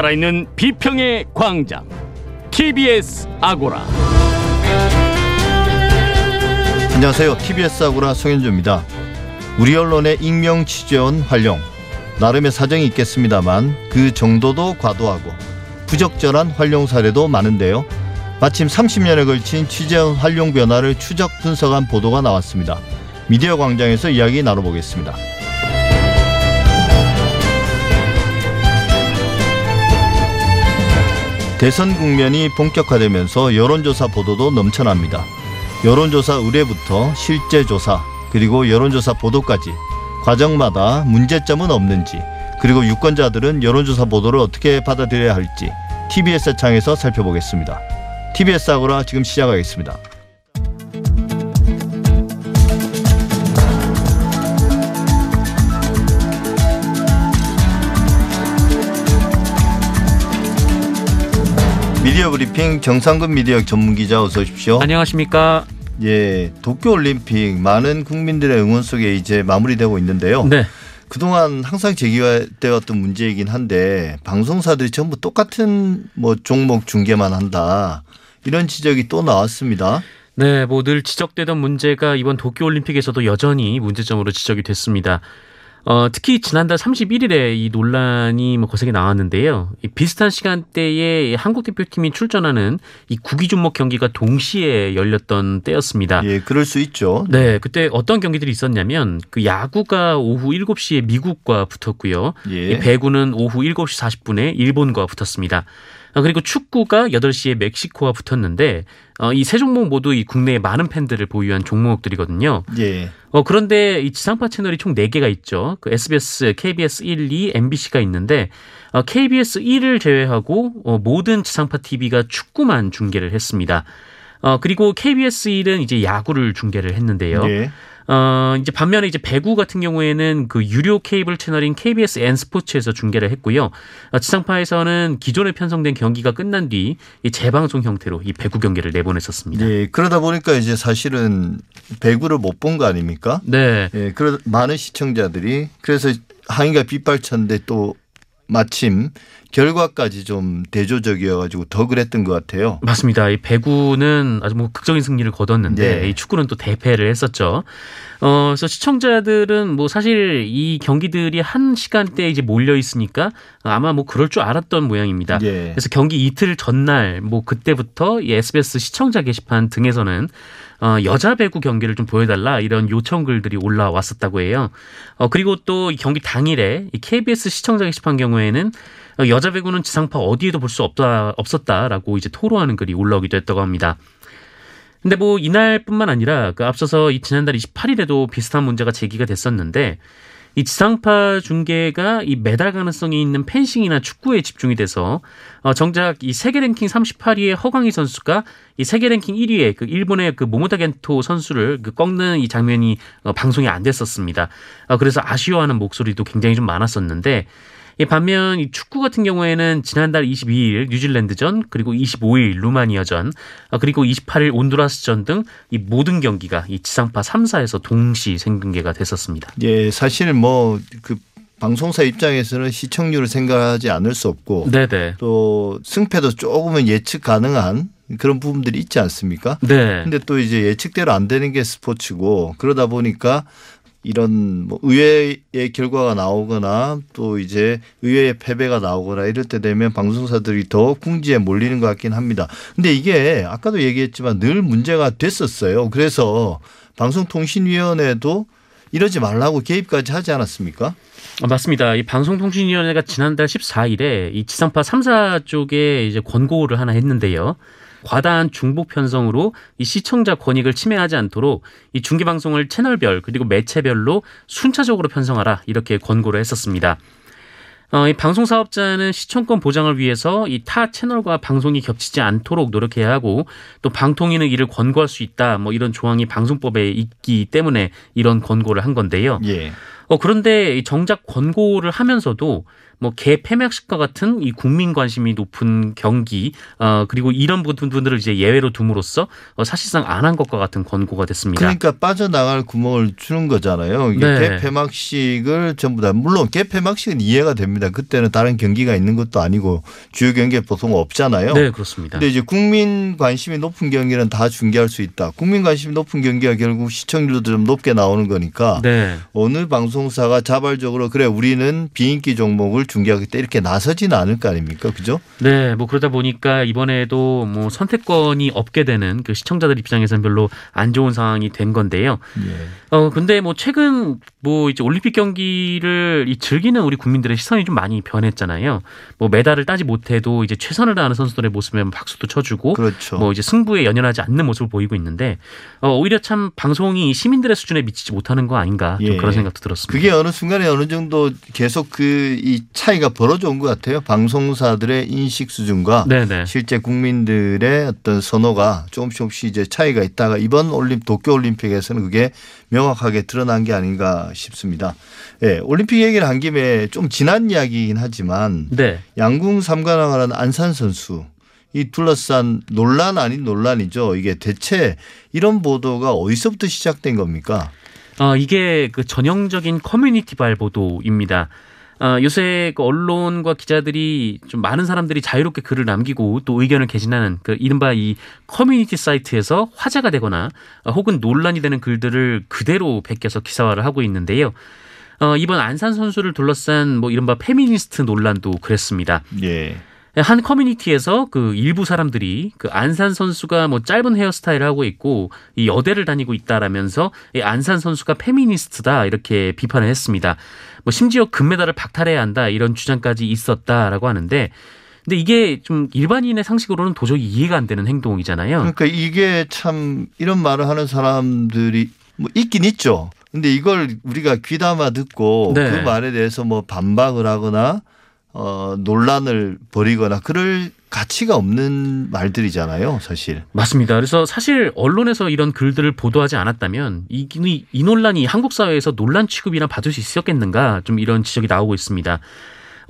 살아있는 비평의 광장 TBS 아고라 안녕하세요. TBS 아고라 송현주입니다. 우리 언론의 익명 취재원 활용 나름의 사정이 있겠습니다만 그 정도도 과도하고 부적절한 활용 사례도 많은데요. 마침 30년에 걸친 취재원 활용 변화를 추적 분석한 보도가 나왔습니다. 미디어 광장에서 이야기 나눠보겠습니다. 대선 국면이 본격화되면서 여론조사 보도도 넘쳐납니다. 여론조사 의뢰부터 실제 조사 그리고 여론조사 보도까지 과정마다 문제점은 없는지 그리고 유권자들은 여론조사 보도를 어떻게 받아들여야 할지 TBS 창에서 살펴보겠습니다. TBS 아고라 지금 시작하겠습니다. 미디어 브리핑 정상근 미디어 전문 기자 어서 오십시오. 안녕하십니까? 예, 도쿄 올림픽 많은 국민들의 응원 속에 이제 마무리되고 있는데요. 네. 그동안 항상 제기되었던 문제이긴 한데 방송사들이 전부 똑같은 뭐 종목 중계만 한다. 이런 지적이 또 나왔습니다. 네, 뭐 늘 지적되던 문제가 이번 도쿄 올림픽에서도 여전히 문제점으로 지적이 됐습니다. 어, 특히 지난달 31일에 이 논란이 뭐 거세게 나왔는데요. 이 비슷한 시간대에 한국 대표팀이 출전하는 이 구기 종목 경기가 동시에 열렸던 때였습니다. 예, 그럴 수 있죠. 네, 그때 어떤 경기들이 있었냐면 그 야구가 오후 7시에 미국과 붙었고요. 예. 이 배구는 오후 7시 40분에 일본과 붙었습니다. 아, 그리고 축구가 8시에 멕시코와 붙었는데 어, 이 세 종목 모두 이 국내에 많은 팬들을 보유한 종목들이거든요. 예. 어, 그런데 이 지상파 채널이 총 4개가 있죠. 그 SBS, KBS 1, 2, MBC가 있는데 어, KBS 1을 제외하고 어, 모든 지상파 TV가 축구만 중계를 했습니다. 어, 그리고 KBS 1은 이제 야구를 중계를 했는데요. 예. 어, 이제 반면에 이제 배구 같은 경우에는 그 유료 케이블 채널인 KBS N 스포츠에서 중계를 했고요. 어, 지상파에서는 기존에 편성된 경기가 끝난 뒤이 재방송 형태로 이 배구 경기를 내보냈었습니다. 예. 그러다 보니까 이제 사실은 배구를 못 본 거 아닙니까? 네. 예. 그러 많은 시청자들이 그래서 항의가 빗발쳤는데 또 마침 결과까지 좀 대조적이어가지고 더 그랬던 것 같아요. 맞습니다. 이 배구는 아주 뭐 극적인 승리를 거뒀는데 네. 이 축구는 또 대패를 했었죠. 어, 그래서 시청자들은 뭐 사실 이 경기들이 한 시간대에 이제 몰려 있으니까 아마 뭐 그럴 줄 알았던 모양입니다. 예. 그래서 경기 이틀 전날 뭐 그때부터 이 SBS 시청자 게시판 등에서는 어, 여자 배구 경기를 좀 보여달라 이런 요청 글들이 올라왔었다고 해요. 어, 그리고 또이 경기 당일에 이 KBS 시청자 게시판 경우에는 어, 여자 배구는 지상파 어디에도 볼 수 없다 없었다라고 이제 토로하는 글이 올라오기도 했다고 합니다. 근데 뭐 이날뿐만 아니라 그 앞서서 이 지난달 28일에도 비슷한 문제가 제기가 됐었는데 이 지상파 중계가 이 메달 가능성이 있는 펜싱이나 축구에 집중이 돼서 어 정작 이 세계 랭킹 38위의 허광희 선수가 이 세계 랭킹 1위의 그 일본의 그 모모타 겐토 선수를 그 꺾는 이 장면이 어 방송이 안 됐었습니다. 어 그래서 아쉬워하는 목소리도 굉장히 좀 많았었는데 이 반면 이 축구 같은 경우에는 지난달 22일 뉴질랜드전 그리고 25일 루마니아전 아, 그리고 28일 온두라스전 등 이 모든 경기가 이 지상파 3사에서 동시 생중계가 됐었습니다. 예, 사실 뭐그 방송사 입장에서는 시청률을 생각하지 않을 수 없고 네네. 또 승패도 조금은 예측 가능한 그런 부분들이 있지 않습니까? 네. 근데 또 이제 예측대로 안 되는 게 스포츠고 그러다 보니까 이런 뭐 의외의 결과가 나오거나 또 이제 의외의 패배가 나오거나 이럴 때 되면 방송사들이 더 궁지에 몰리는 것 같긴 합니다. 근데 이게 아까도 얘기했지만 늘 문제가 됐었어요. 그래서 방송통신위원회도 이러지 말라고 개입까지 하지 않았습니까? 아, 맞습니다. 이 방송통신위원회가 지난달 14일에 이 지상파 3사 쪽에 이제 권고를 하나 했는데요. 과다한 중복 편성으로 이 시청자 권익을 침해하지 않도록 이 중계 방송을 채널별 그리고 매체별로 순차적으로 편성하라 이렇게 권고를 했었습니다. 어, 이 방송 사업자는 시청권 보장을 위해서 이 타 채널과 방송이 겹치지 않도록 노력해야 하고 또 방통위는 이를 권고할 수 있다. 뭐 이런 조항이 방송법에 있기 때문에 이런 권고를 한 건데요. 예. 어, 그런데 이 정작 권고를 하면서도 뭐 개폐막식과 같은 이 국민 관심이 높은 경기 어 그리고 이런 부분들을 이제 예외로 둠으로써 어, 사실상 안 한 것과 같은 권고가 됐습니다. 그러니까 빠져나갈 구멍을 주는 거잖아요. 이게 네. 개폐막식을 전부 다 물론 개폐막식은 이해가 됩니다. 그때는 다른 경기가 있는 것도 아니고 주요 경기에 보통 없잖아요. 네, 그렇습니다. 근데 이제 국민 관심이 높은 경기는 다 중계할 수 있다. 국민 관심이 높은 경기가 결국 시청률도 좀 높게 나오는 거니까 네. 어느 방송 사가 자발적으로 그래 우리는 비인기 종목을 중계하겠다 이렇게 나서지는 않을 거 아닙니까? 그죠? 네, 뭐 그러다 보니까 이번에도 뭐 선택권이 없게 되는 그 시청자들 입장에서는 별로 안 좋은 상황이 된 건데요. 예. 어 근데 뭐 최근 뭐 이제 올림픽 경기를 이 즐기는 우리 국민들의 시선이 좀 많이 변했잖아요. 뭐 메달을 따지 못해도 이제 최선을 다하는 선수들의 모습에 박수도 쳐주고 그렇죠. 뭐 이제 승부에 연연하지 않는 모습을 보이고 있는데 어 오히려 참 방송이 시민들의 수준에 미치지 못하는 거 아닌가 좀 예. 그런 생각도 들었습니다. 그게 어느 순간에 어느 정도 계속 그 이 차이가 벌어져 온 것 같아요. 방송사들의 인식 수준과 네네. 실제 국민들의 어떤 선호가 조금씩 조금씩 이제 차이가 있다가 이번 올림 도쿄 올림픽에서는 그게 명확하게 드러난 게 아닌가 싶습니다. 예, 올림픽 얘기를 한 김에 좀 지난 이야기이긴 하지만 네. 양궁 삼관왕을 한 안산 선수 이 둘러싼 논란 아닌 논란이죠. 이게 대체 이런 보도가 어디서부터 시작된 겁니까? 어, 이게 그 전형적인 커뮤니티발 보도입니다. 어, 요새 그 언론과 기자들이 좀 많은 사람들이 자유롭게 글을 남기고 또 의견을 개진하는 그 이른바 이 커뮤니티 사이트에서 화제가 되거나 어, 혹은 논란이 되는 글들을 그대로 베껴서 기사화를 하고 있는데요. 어, 이번 안산 선수를 둘러싼 뭐 이른바 페미니스트 논란도 그랬습니다. 예. 한 커뮤니티에서 그 일부 사람들이 그 안산 선수가 뭐 짧은 헤어스타일을 하고 있고 이 여대를 다니고 있다라면서 이 안산 선수가 페미니스트다 이렇게 비판을 했습니다. 뭐 심지어 금메달을 박탈해야 한다 이런 주장까지 있었다라고 하는데 근데 이게 좀 일반인의 상식으로는 도저히 이해가 안 되는 행동이잖아요. 그러니까 이게 참 이런 말을 하는 사람들이 뭐 있긴 있죠. 근데 이걸 우리가 귀담아 듣고 네. 그 말에 대해서 뭐 반박을 하거나 어 논란을 벌이거나 그럴 가치가 없는 말들이잖아요, 사실. 맞습니다. 그래서 사실 언론에서 이런 글들을 보도하지 않았다면 이, 이, 이 논란이 한국 사회에서 논란 취급이나 받을 수 있었겠는가 좀 이런 지적이 나오고 있습니다.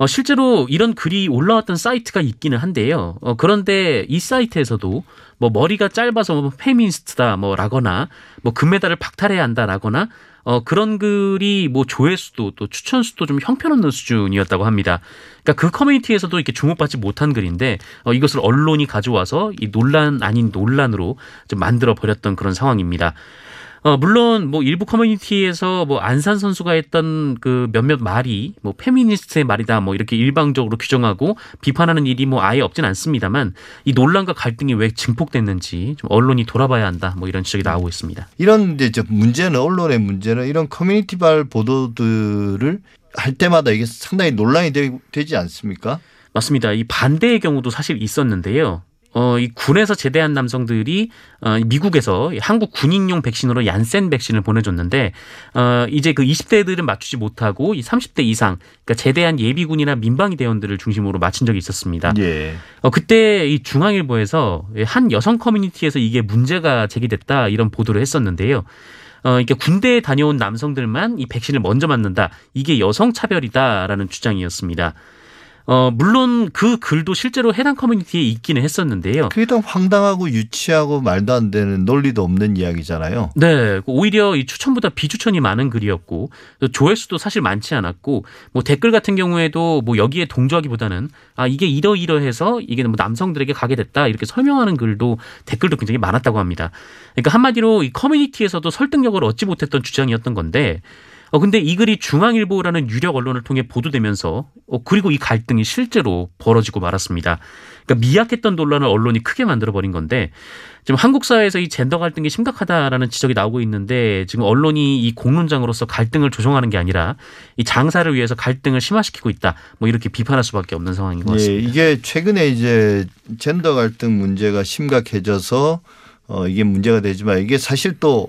어, 실제로 이런 글이 올라왔던 사이트가 있기는 한데요. 어, 그런데 이 사이트에서도 뭐 머리가 짧아서 뭐 페미니스트다 뭐 라거나 뭐 금메달을 박탈해야 한다라거나 어, 그런 글이 뭐 조회수도 또 추천수도 좀 형편없는 수준이었다고 합니다. 그러니까 그 커뮤니티에서도 이렇게 주목받지 못한 글인데 어, 이것을 언론이 가져와서 이 논란 아닌 논란으로 좀 만들어 버렸던 그런 상황입니다. 어, 물론 뭐 일부 커뮤니티에서 뭐 안산 선수가 했던 그 몇몇 말이 뭐 페미니스트의 말이다 뭐 이렇게 일방적으로 규정하고 비판하는 일이 뭐 아예 없진 않습니다만 이 논란과 갈등이 왜 증폭됐는지 좀 언론이 돌아봐야 한다 뭐 이런 지적이 나오고 있습니다. 이런 이제 저 문제는 언론의 문제는 이런 커뮤니티발 보도들을 할 때마다 이게 상당히 논란이 되, 되지 않습니까? 맞습니다. 이 반대의 경우도 사실 있었는데요. 어, 이 군에서 제대한 남성들이 어, 미국에서 한국 군인용 백신으로 얀센 백신을 보내줬는데 어, 이제 그 20대들은 맞추지 못하고 이 30대 이상 그러니까 제대한 예비군이나 민방위 대원들을 중심으로 맞춘 적이 있었습니다. 예. 어, 그때 이 중앙일보에서 한 여성 커뮤니티에서 이게 문제가 제기됐다 이런 보도를 했었는데요. 어, 이게 군대에 다녀온 남성들만 이 백신을 먼저 맞는다. 이게 여성 차별이다라는 주장이었습니다. 어, 물론 그 글도 실제로 해당 커뮤니티에 있기는 했었는데요. 그게 더 황당하고 유치하고 말도 안 되는 논리도 없는 이야기잖아요. 네, 오히려 이 추천보다 비추천이 많은 글이었고 또 조회수도 사실 많지 않았고 뭐 댓글 같은 경우에도 뭐 여기에 동조하기보다는 아 이게 이러이러해서 이게 뭐 남성들에게 가게 됐다 이렇게 설명하는 글도 댓글도 굉장히 많았다고 합니다. 그러니까 한마디로 이 커뮤니티에서도 설득력을 얻지 못했던 주장이었던 건데 어 근데 이 글이 중앙일보라는 유력 언론을 통해 보도되면서 어 그리고 이 갈등이 실제로 벌어지고 말았습니다. 그러니까 미약했던 논란을 언론이 크게 만들어 버린 건데 지금 한국 사회에서 이 젠더 갈등이 심각하다라는 지적이 나오고 있는데 지금 언론이 이 공론장으로서 갈등을 조정하는 게 아니라 이 장사를 위해서 갈등을 심화시키고 있다. 뭐 이렇게 비판할 수밖에 없는 상황인 것 예, 같습니다. 이게 최근에 이제 젠더 갈등 문제가 심각해져서 어 이게 문제가 되지만 이게 사실 또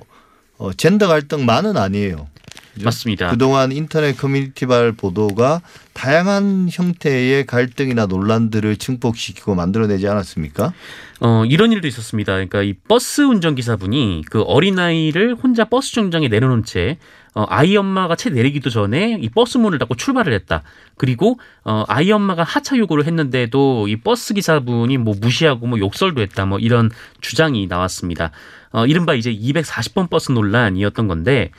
어, 젠더 갈등만은 아니에요. 그죠? 맞습니다. 그동안 인터넷 커뮤니티발 보도가 다양한 형태의 갈등이나 논란들을 증폭시키고 만들어내지 않았습니까? 어, 이런 일도 있었습니다. 그러니까 이 버스 운전기사분이 그 어린아이를 혼자 버스 정장에 내려놓은 채 어, 아이 엄마가 채 내리기도 전에 이 버스 문을 닫고 출발을 했다. 그리고 어, 아이 엄마가 하차 요구를 했는데도 이 버스 기사분이 뭐 무시하고 뭐 욕설도 했다. 뭐 이런 주장이 나왔습니다. 어, 이른바 이제 240번 버스 논란이었던 건데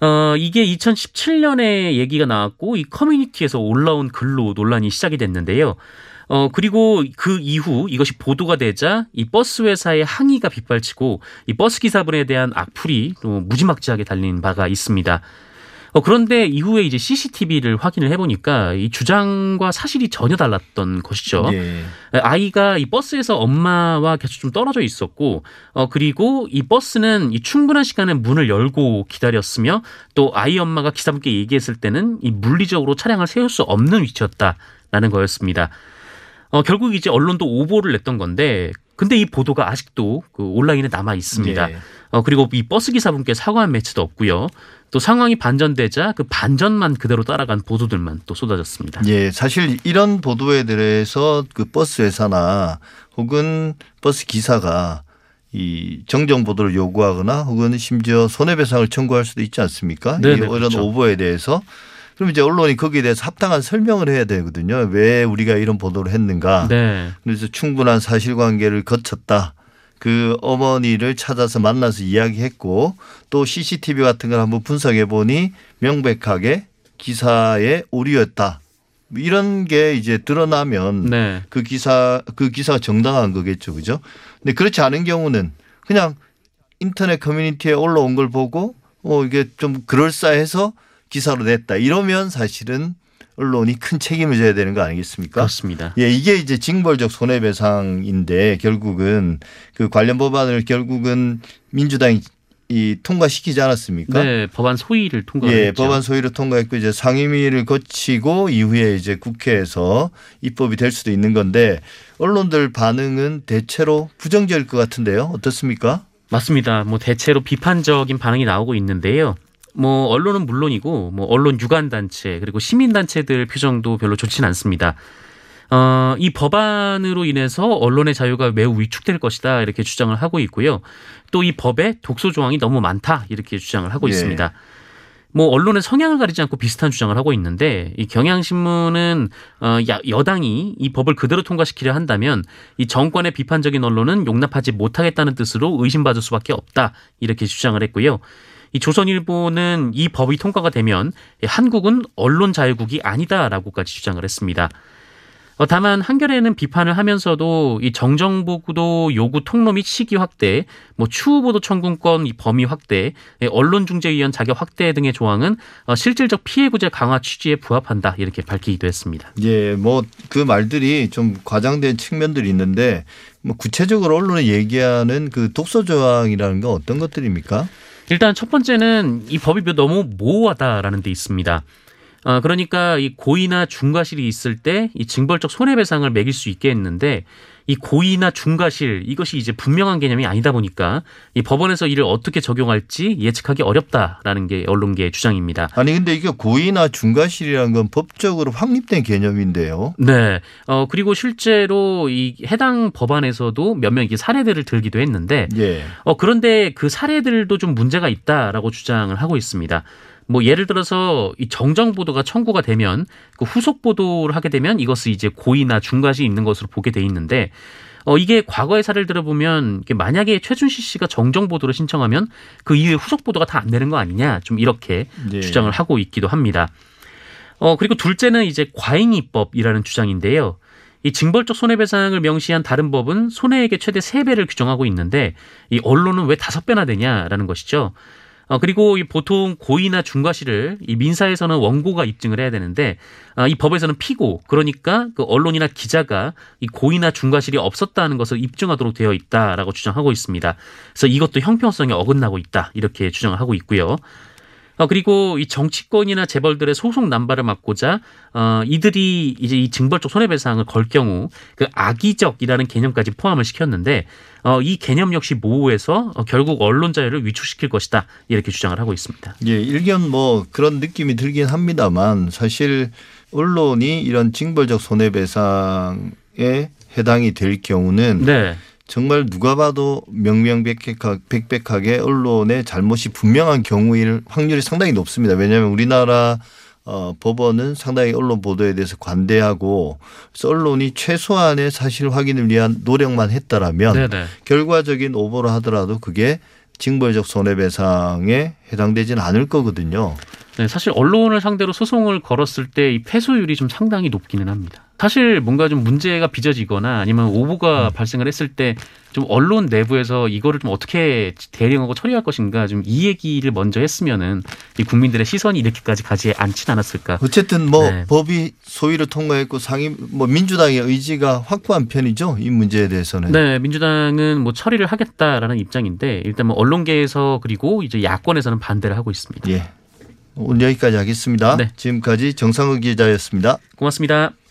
어, 이게 2017년에 얘기가 나왔고 이 커뮤니티에서 올라온 글로 논란이 시작이 됐는데요. 어, 그리고 그 이후 이것이 보도가 되자 이 버스 회사의 항의가 빗발치고 이 버스 기사분에 대한 악플이 또 무지막지하게 달린 바가 있습니다. 어, 그런데 이후에 이제 CCTV를 확인을 해보니까 이 주장과 사실이 전혀 달랐던 것이죠. 예. 아이가 이 버스에서 엄마와 계속 좀 떨어져 있었고, 어, 그리고 이 버스는 이 충분한 시간에 문을 열고 기다렸으며 또 아이 엄마가 기사분께 얘기했을 때는 이 물리적으로 차량을 세울 수 없는 위치였다라는 거였습니다. 어, 결국 이제 언론도 오보를 냈던 건데, 근데 이 보도가 아직도 그 온라인에 남아 있습니다. 예. 어, 그리고 이 버스 기사분께 사과한 매체도 없고요. 또 상황이 반전되자 그 반전만 그대로 따라간 보도들만 또 쏟아졌습니다. 예, 사실 이런 보도에 대해서 그 버스 회사나 혹은 버스 기사가 이 정정 보도를 요구하거나 혹은 심지어 손해배상을 청구할 수도 있지 않습니까? 네네, 이 이런 그렇죠. 오보에 대해서 그럼 이제 언론이 거기에 대해서 합당한 설명을 해야 되거든요. 왜 우리가 이런 보도를 했는가? 네. 그래서 충분한 사실관계를 거쳤다. 그 어머니를 찾아서 만나서 이야기했고 또 CCTV 같은 걸 한번 분석해 보니 명백하게 기사의 오류였다. 이런 게 이제 드러나면 네. 그 기사 그 기사가 정당한 거겠죠, 그죠? 근데 그렇지 않은 경우는 그냥 인터넷 커뮤니티에 올라온 걸 보고 어 이게 좀 그럴싸해서 기사로 냈다. 이러면 사실은 언론이 큰 책임을 져야 되는 거 아니겠습니까? 그렇습니다. 예, 이게 이제 징벌적 손해배상인데 결국은 그 관련 법안을 결국은 민주당이 이 통과시키지 않았습니까? 네, 법안 소위를 통과했죠. 예, 법안 소위를 통과했고 이제 상임위를 거치고 이후에 이제 국회에서 입법이 될 수도 있는 건데 언론들 반응은 대체로 부정적일 것 같은데요. 어떻습니까? 맞습니다. 뭐 대체로 비판적인 반응이 나오고 있는데요. 뭐 언론은 물론이고 뭐 언론 유관 단체 그리고 시민 단체들 표정도 별로 좋지는 않습니다. 어, 이 법안으로 인해서 언론의 자유가 매우 위축될 것이다 이렇게 주장을 하고 있고요. 또 이 법에 독소 조항이 너무 많다 이렇게 주장을 하고 예. 있습니다. 뭐 언론의 성향을 가리지 않고 비슷한 주장을 하고 있는데 이 경향신문은 어, 야- 여당이 이 법을 그대로 통과시키려 한다면 이 정권의 비판적인 언론은 용납하지 못하겠다는 뜻으로 의심받을 수밖에 없다 이렇게 주장을 했고요. 이 조선일보는 이 법이 통과가 되면 한국은 언론 자유국이 아니다라고까지 주장을 했습니다. 어, 다만 한겨레는 비판을 하면서도 이 정정보도 요구 통로 및 시기 확대, 뭐 추후 보도 청구권 이 범위 확대, 예, 언론중재위원 자격 확대 등의 조항은 어, 실질적 피해 구제 강화 취지에 부합한다 이렇게 밝히기도 했습니다. 예, 뭐 그 말들이 좀 과장된 측면들이 있는데 뭐 구체적으로 언론에 얘기하는 그 독소 조항이라는 건 어떤 것들입니까? 일단 첫 번째는 이 법이 너무 모호하다라는 데 있습니다. 어, 그러니까 이 고의나 중과실이 있을 때 이 징벌적 손해배상을 매길 수 있게 했는데 이 고의나 중과실 이것이 이제 분명한 개념이 아니다 보니까 이 법원에서 이를 어떻게 적용할지 예측하기 어렵다라는 게 언론계의 주장입니다. 아니 근데 이게 고의나 중과실이라는 건 법적으로 확립된 개념인데요. 네. 어, 그리고 실제로 이 해당 법안에서도 몇몇 이게 사례들을 들기도 했는데 예. 어, 그런데 그 사례들도 좀 문제가 있다라고 주장을 하고 있습니다. 뭐 예를 들어서 이 정정 보도가 청구가 되면 그 후속 보도를 하게 되면 이것을 이제 고의나 중과시 있는 것으로 보게 돼 있는데 어 이게 과거의 사례를 들어보면 만약에 최준실 씨가 정정 보도를 신청하면 그 이후에 후속 보도가 다 안 되는 거 아니냐 좀 이렇게 예. 주장을 하고 있기도 합니다. 어 그리고 둘째는 이제 과잉이법이라는 주장인데요. 이 징벌적 손해배상을 명시한 다른 법은 손해액의 최대 세배를 규정하고 있는데 이 언론은 왜 다섯 배나 되냐라는 것이죠. 어, 그리고 이 보통 고의나 중과실을 이 민사에서는 원고가 입증을 해야 되는데 아, 이 법에서는 피고 그러니까 그 언론이나 기자가 이 고의나 중과실이 없었다는 것을 입증하도록 되어 있다라고 주장하고 있습니다. 그래서 이것도 형평성에 어긋나고 있다 이렇게 주장을 하고 있고요. 어, 그리고 이 정치권이나 재벌들의 소송 남발을 막고자 어, 이들이 이제 이 징벌적 손해배상을 걸 경우 그 악의적이라는 개념까지 포함을 시켰는데 어, 이 개념 역시 모호해서 어, 결국 언론 자유를 위축시킬 것이다 이렇게 주장을 하고 있습니다. 예, 일견 뭐 그런 느낌이 들긴 합니다만 사실 언론이 이런 징벌적 손해배상에 해당이 될 경우는 네. 정말 누가 봐도 명명백백하게 언론의 잘못이 분명한 경우일 확률이 상당히 높습니다. 왜냐하면 우리나라 어, 법원은 상당히 언론 보도에 대해서 관대하고 언론이 최소한의 사실 확인을 위한 노력만 했다라면 네네. 결과적인 오보를 하더라도 그게 징벌적 손해배상에 해당되지는 않을 거거든요. 네, 사실 언론을 상대로 소송을 걸었을 때 이 패소율이 좀 상당히 높기는 합니다. 사실 뭔가 좀 문제가 빚어지거나 아니면 오보가 발생을 했을 때 좀 언론 내부에서 이거를 좀 어떻게 대응하고 처리할 것인가 좀 이 얘기를 먼저 했으면은 이 국민들의 시선이 이렇게까지 가지 않진 않았을까. 어쨌든 뭐 네. 법이 소위를 통과했고 상임 뭐 민주당의 의지가 확고한 편이죠. 이 문제에 대해서는. 네, 민주당은 뭐 처리를 하겠다라는 입장인데 일단 뭐 언론계에서 그리고 이제 야권에서는 반대를 하고 있습니다. 예. 오늘 여기까지 하겠습니다. 네. 지금까지 정상우 기자였습니다. 고맙습니다.